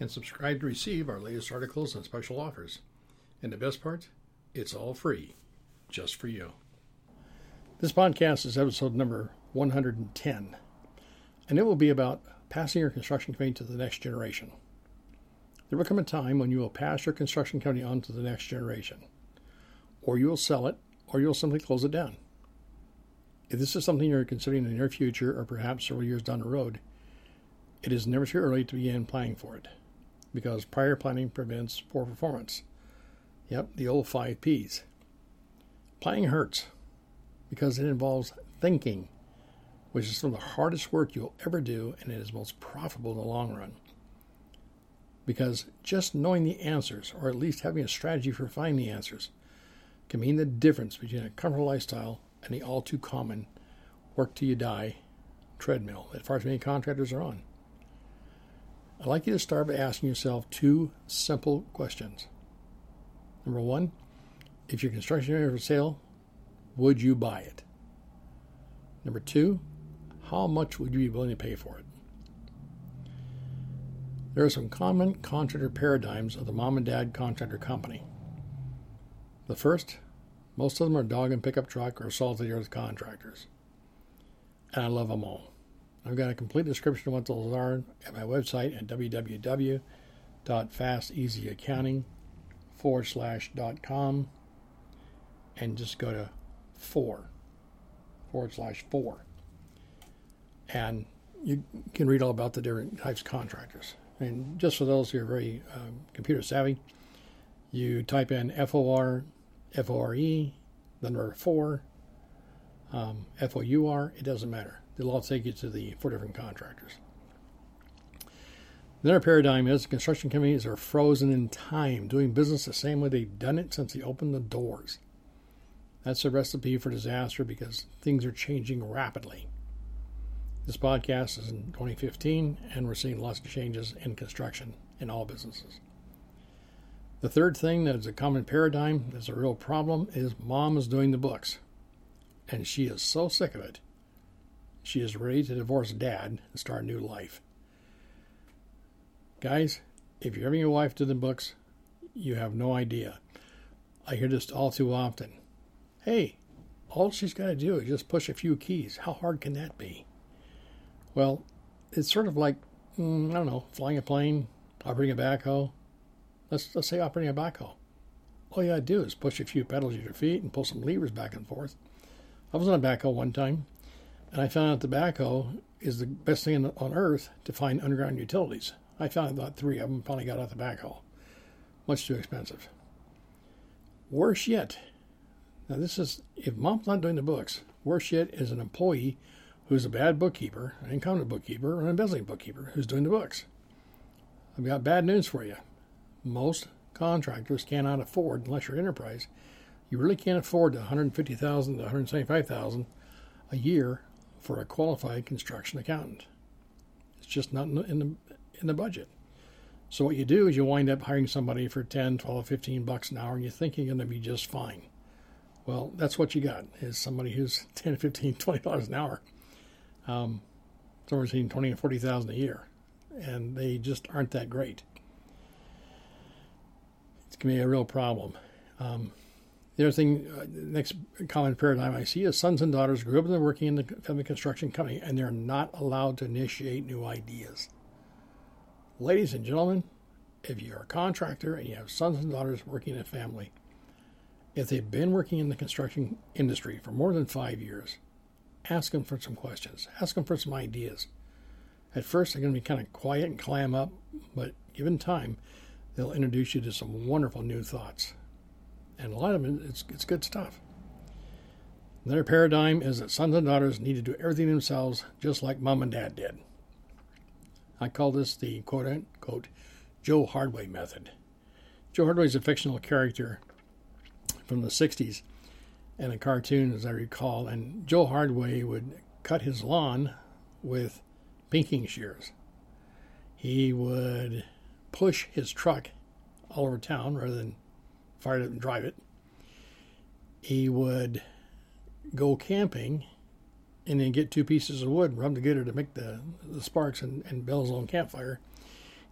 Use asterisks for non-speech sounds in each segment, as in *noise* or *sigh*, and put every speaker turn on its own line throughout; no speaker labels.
and subscribe to receive our latest articles and special offers. And the best part, it's all free, just for you. This podcast is episode number 110, and it will be about passing your construction company to the next generation. There will come a time when you will pass your construction company on to the next generation, or you will sell it, or you'll simply close it down. If this is something you're considering in the near future, or perhaps several years down the road, it is never too early to begin planning for it because prior planning prevents poor performance. Yep, the old five P's. Planning hurts because it involves thinking, which is some of the hardest work you'll ever do and it is most profitable in the long run. Because just knowing the answers, or at least having a strategy for finding the answers, can mean the difference between a comfortable lifestyle and the all too common work till you die treadmill that far too many contractors are on. I'd like you to start by asking yourself two simple questions. Number one, if your construction area for sale, would you buy it? Number two, how much would you be willing to pay for it? There are some common contractor paradigms of the mom and dad contractor company. The first, most of them are dog and pickup truck or salt of the earth contractors. And I love them all. I've got a complete description of what those are at my website at www.fasteasyaccounting forward slash dot com and just go to four forward slash four. And you can read all about the different types of contractors. And just for those who are very um, computer savvy, you type in FOR, FORE, the number four, um, it doesn't matter they'll all take you to the four different contractors. Another paradigm is construction companies are frozen in time, doing business the same way they've done it since they opened the doors. That's a recipe for disaster because things are changing rapidly. This podcast is in 2015, and we're seeing lots of changes in construction in all businesses. The third thing that is a common paradigm that's a real problem is mom is doing the books, and she is so sick of it she is ready to divorce dad and start a new life. Guys, if you're having your wife do the books, you have no idea. I hear this all too often. Hey, all she's got to do is just push a few keys. How hard can that be? Well, it's sort of like, mm, I don't know, flying a plane, operating a backhoe. Let's, let's say operating a backhoe. All you got to do is push a few pedals with your feet and pull some levers back and forth. I was on a backhoe one time. And I found out tobacco is the best thing on earth to find underground utilities. I found about three of them, finally got out the backhoe. Much too expensive. Worse yet, now this is, if mom's not doing the books, worse yet is an employee who's a bad bookkeeper, an incompetent bookkeeper, or an embezzling bookkeeper who's doing the books. I've got bad news for you. Most contractors cannot afford, unless you're enterprise, you really can't afford the 150,000 to 175,000 a year for a qualified construction accountant. It's just not in the, in the, in the budget. So what you do is you wind up hiring somebody for 10, 12, 15 bucks an hour and you think you're going to be just fine. Well, that's what you got is somebody who's *laughs* 10, 15, 20 dollars an hour. Um, somewhere between 20 and 40,000 a year. And they just aren't that great. It's going to be a real problem. Um, the other thing, uh, next common paradigm I see is sons and daughters grew up and working in the family construction company, and they're not allowed to initiate new ideas. Ladies and gentlemen, if you're a contractor and you have sons and daughters working in a family, if they've been working in the construction industry for more than five years, ask them for some questions. Ask them for some ideas. At first, they're going to be kind of quiet and clam up, but given time, they'll introduce you to some wonderful new thoughts and a lot of it, it's, it's good stuff. Another paradigm is that sons and daughters need to do everything themselves, just like mom and dad did. I call this the quote unquote Joe Hardway method. Joe Hardway is a fictional character from the 60s and a cartoon, as I recall. And Joe Hardway would cut his lawn with pinking shears. He would push his truck all over town rather than fire it and drive it. He would go camping and then get two pieces of wood, and rub them together to make the, the sparks and, and build his own campfire.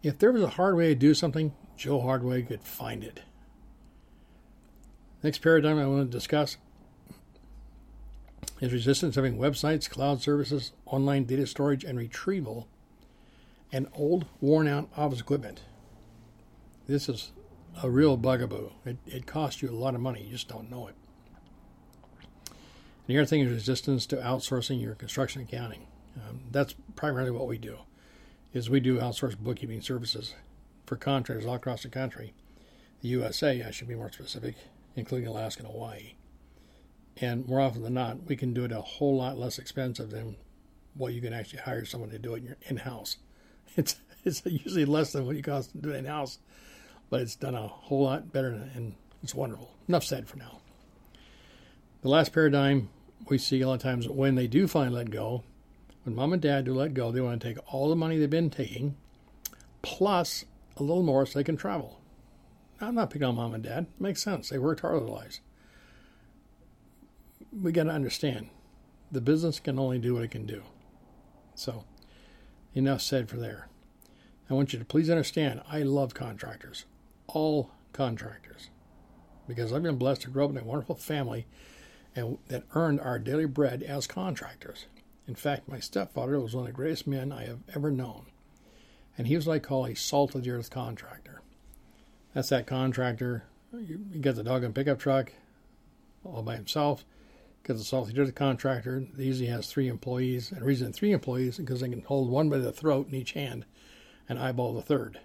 If there was a hard way to do something, Joe Hardway could find it. Next paradigm I want to discuss is resistance having websites, cloud services, online data storage and retrieval, and old, worn out office equipment. This is a real bugaboo. It, it costs you a lot of money, you just don't know it. And The other thing is resistance to outsourcing your construction accounting. Um, that's primarily what we do. Is we do outsource bookkeeping services for contractors all across the country, the USA, I should be more specific, including Alaska and Hawaii. And more often than not, we can do it a whole lot less expensive than what you can actually hire someone to do it in house. *laughs* It's it's usually less than what you cost to do it in house, but it's done a whole lot better and it's wonderful. Enough said for now. The last paradigm we see a lot of times when they do finally let go, when mom and dad do let go, they want to take all the money they've been taking plus a little more so they can travel. I'm not picking on mom and dad. It makes sense. They worked hard their lives. We got to understand the business can only do what it can do. So, enough said for there. I want you to please understand I love contractors, all contractors, because I've been blessed to grow up in a wonderful family and that earned our daily bread as contractors. In fact, my stepfather was one of the greatest men I have ever known, and he was what I call a salt of the earth contractor. That's that contractor. You, get the dog and pickup truck all by himself. Get the salt of the earth contractor. He usually has three employees, and the reason three employees is because they can hold one by the throat in each hand and eyeball the third.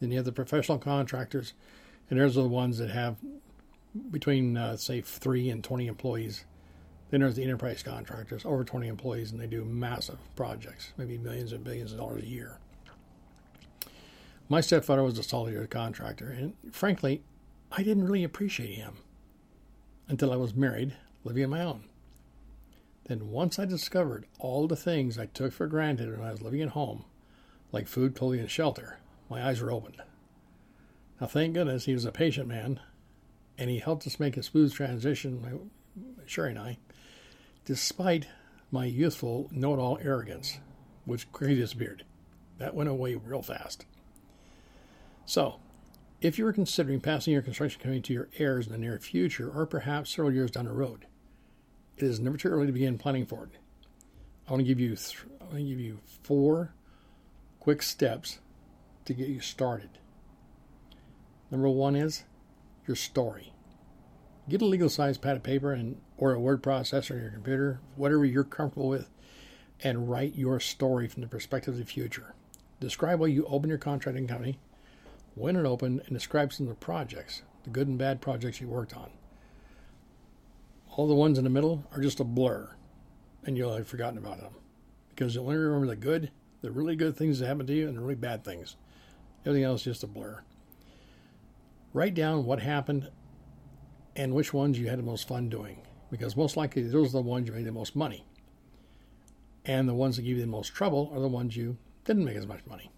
Then you have the professional contractors, and there's the ones that have between uh, say three and 20 employees. Then there's the enterprise contractors, over 20 employees, and they do massive projects, maybe millions and billions of dollars a year. My stepfather was a solid contractor, and frankly, I didn't really appreciate him until I was married, living on my own. Then, once I discovered all the things I took for granted when I was living at home, like food, clothing, and shelter, my eyes were opened. Now, thank goodness he was a patient man and he helped us make a smooth transition, Sherry and I, despite my youthful know it all arrogance, which quickly disappeared. That went away real fast. So, if you are considering passing your construction company to your heirs in the near future, or perhaps several years down the road, it is never too early to begin planning for it. I want to give you th- I want to give you four quick steps to get you started. Number one is your story. Get a legal sized pad of paper and or a word processor on your computer, whatever you're comfortable with, and write your story from the perspective of the future. Describe why you opened your contracting company, when it opened, and describe some of the projects, the good and bad projects you worked on. All the ones in the middle are just a blur, and you'll have forgotten about them. Because you'll only remember the good, the really good things that happened to you, and the really bad things. Everything else is just a blur. Write down what happened and which ones you had the most fun doing, because most likely those are the ones you made the most money. And the ones that give you the most trouble are the ones you didn't make as much money.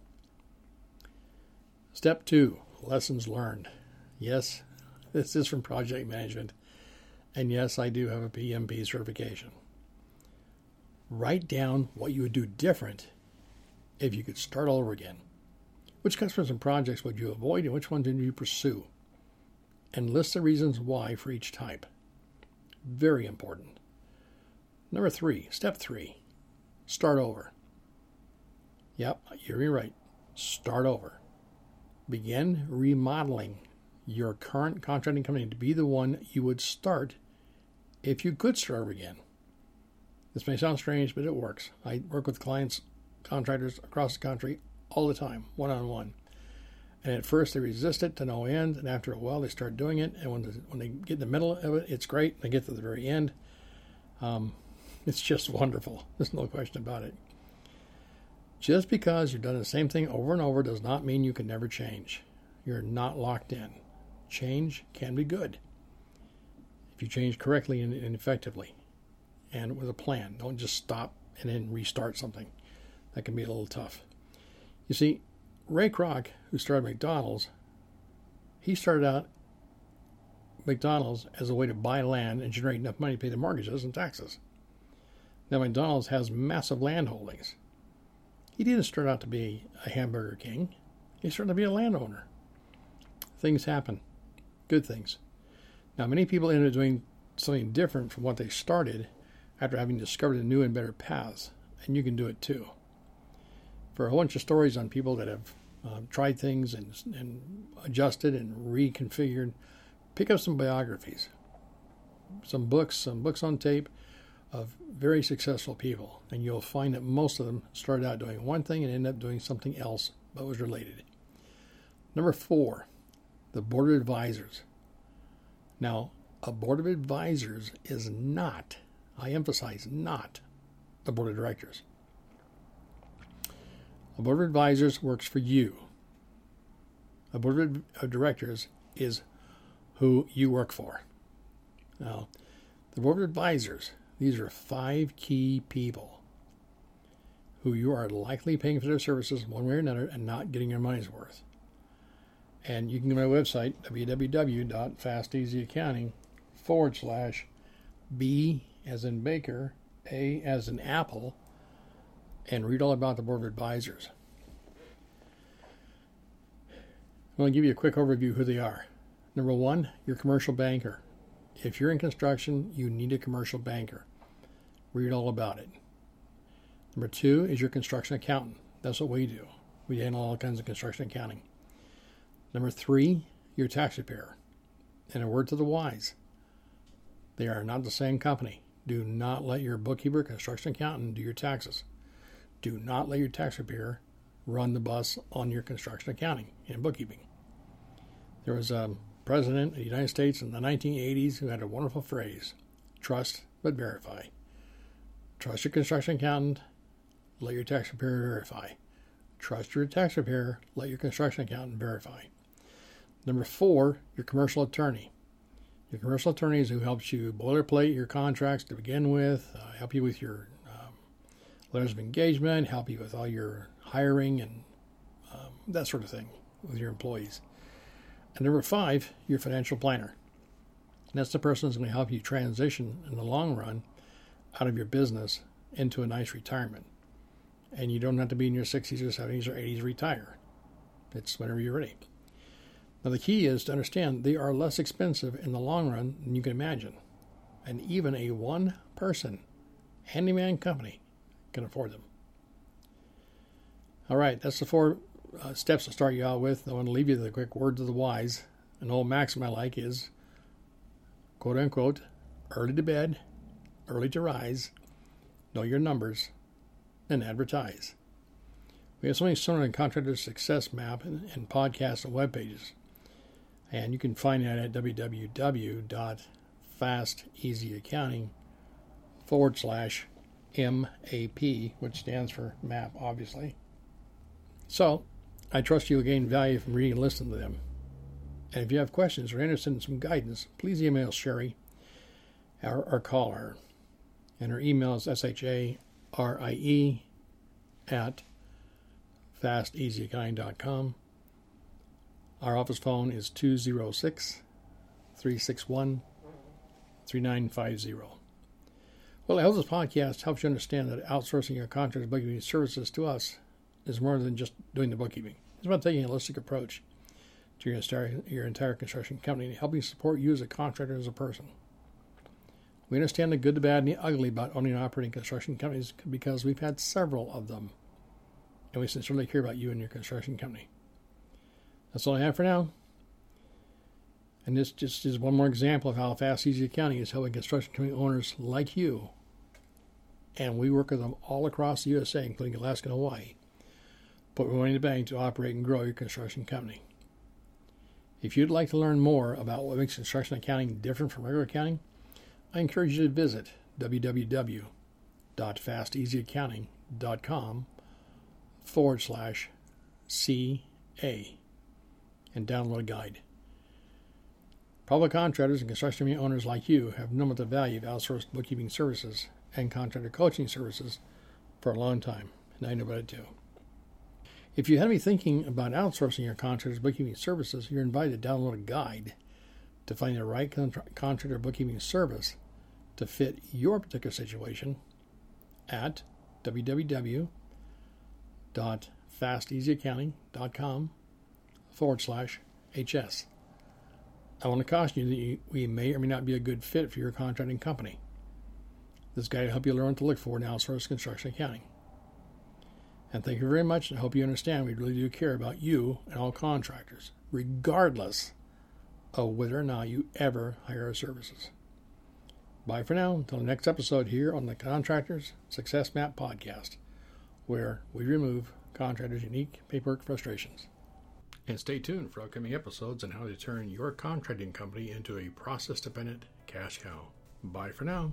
Step two lessons learned. Yes, *laughs* this is from project management. And yes, I do have a PMP certification. Write down what you would do different if you could start all over again. Which customers and projects would you avoid and which ones did you pursue? And list the reasons why for each type. Very important. Number three, step three, start over. Yep, you're right. Start over. Begin remodeling your current contracting company to be the one you would start if you could start over again. This may sound strange, but it works. I work with clients, contractors across the country all the time, one on one. And at first they resist it to no end, and after a while they start doing it. And when, the, when they get in the middle of it, it's great. They get to the very end, um, it's just *laughs* wonderful. There's no question about it. Just because you've done the same thing over and over does not mean you can never change. You're not locked in. Change can be good if you change correctly and, and effectively and with a plan. Don't just stop and then restart something. That can be a little tough. You see, Ray Kroc, who started McDonald's, he started out McDonald's as a way to buy land and generate enough money to pay the mortgages and taxes. Now, McDonald's has massive land holdings. He didn't start out to be a hamburger king, he started to be a landowner. Things happen, good things. Now, many people end up doing something different from what they started after having discovered new and better paths, and you can do it too. For a whole bunch of stories on people that have uh, tried things and, and adjusted and reconfigured, pick up some biographies, some books, some books on tape of very successful people, and you'll find that most of them started out doing one thing and ended up doing something else but was related. Number four, the board of advisors. Now, a board of advisors is not, I emphasize, not the board of directors. A board of advisors works for you. A board of directors is who you work for. Now, the board of advisors, these are five key people who you are likely paying for their services one way or another and not getting your money's worth. And you can go to my website, www.fasteasyaccounting forward slash B as in Baker, A as in Apple, and read all about the Board of Advisors. I'm going to give you a quick overview who they are. Number one, your commercial banker. If you're in construction, you need a commercial banker. Read all about it. Number two is your construction accountant. That's what we do. We handle all kinds of construction accounting. Number three, your tax preparer. And a word to the wise they are not the same company. Do not let your bookkeeper, construction accountant do your taxes. Do not let your tax preparer run the bus on your construction accounting and bookkeeping. There was a president of the United States in the 1980s who had a wonderful phrase trust but verify. Trust your construction accountant, let your tax preparer verify. Trust your tax preparer, let your construction accountant verify. Number four, your commercial attorney. Your commercial attorney is who helps you boilerplate your contracts to begin with, uh, help you with your letters of engagement, help you with all your hiring and um, that sort of thing with your employees. And number five, your financial planner. And that's the person who's going to help you transition in the long run out of your business into a nice retirement. And you don't have to be in your 60s or 70s or 80s retire. It's whenever you're ready. Now, the key is to understand they are less expensive in the long run than you can imagine. And even a one person handyman company can afford them. All right, that's the four uh, steps to start you out with. I want to leave you the quick words of the wise. An old maxim I like is quote unquote, early to bed, early to rise, know your numbers, and advertise. We have something similar in Contractor Success Map and, and podcasts and web pages. And you can find that at www.fasteasyaccounting forward slash MAP, which stands for MAP, obviously. So, I trust you'll gain value from reading and listening to them. And if you have questions or interested in some guidance, please email Sherry or, or call her. And her email is sharie at fasteasyaccounting.com. Our office phone is 206 361 3950. Well, I this podcast helps you understand that outsourcing your contractor bookkeeping services to us is more than just doing the bookkeeping. It's about taking a holistic approach to your entire, your entire construction company and helping support you as a contractor as a person. We understand the good, the bad, and the ugly about owning and operating construction companies because we've had several of them. And we sincerely care about you and your construction company. That's all I have for now. And this just is one more example of how Fast Easy Accounting is helping construction company owners like you. And we work with them all across the USA, including Alaska and Hawaii. Put more money in the bank to operate and grow your construction company. If you'd like to learn more about what makes construction accounting different from regular accounting, I encourage you to visit www.fasteasyaccounting.com forward slash CA and download a guide. Public contractors and construction owners like you have known the value of outsourced bookkeeping services and contractor coaching services for a long time. and I know about it too. If you have any thinking about outsourcing your contractor's bookkeeping services, you're invited to download a guide to find the right contra- contractor bookkeeping service to fit your particular situation at www.fasteasyaccounting.com forward slash HS. I want to caution you that you, we may or may not be a good fit for your contracting company. This guide will help you learn what to look for in outsourced construction accounting. And thank you very much, and I hope you understand we really do care about you and all contractors, regardless of whether or not you ever hire our services. Bye for now until the next episode here on the Contractors Success Map podcast, where we remove contractors' unique paperwork frustrations. And stay tuned for upcoming episodes on how to turn your contracting company into a process dependent cash cow. Bye for now.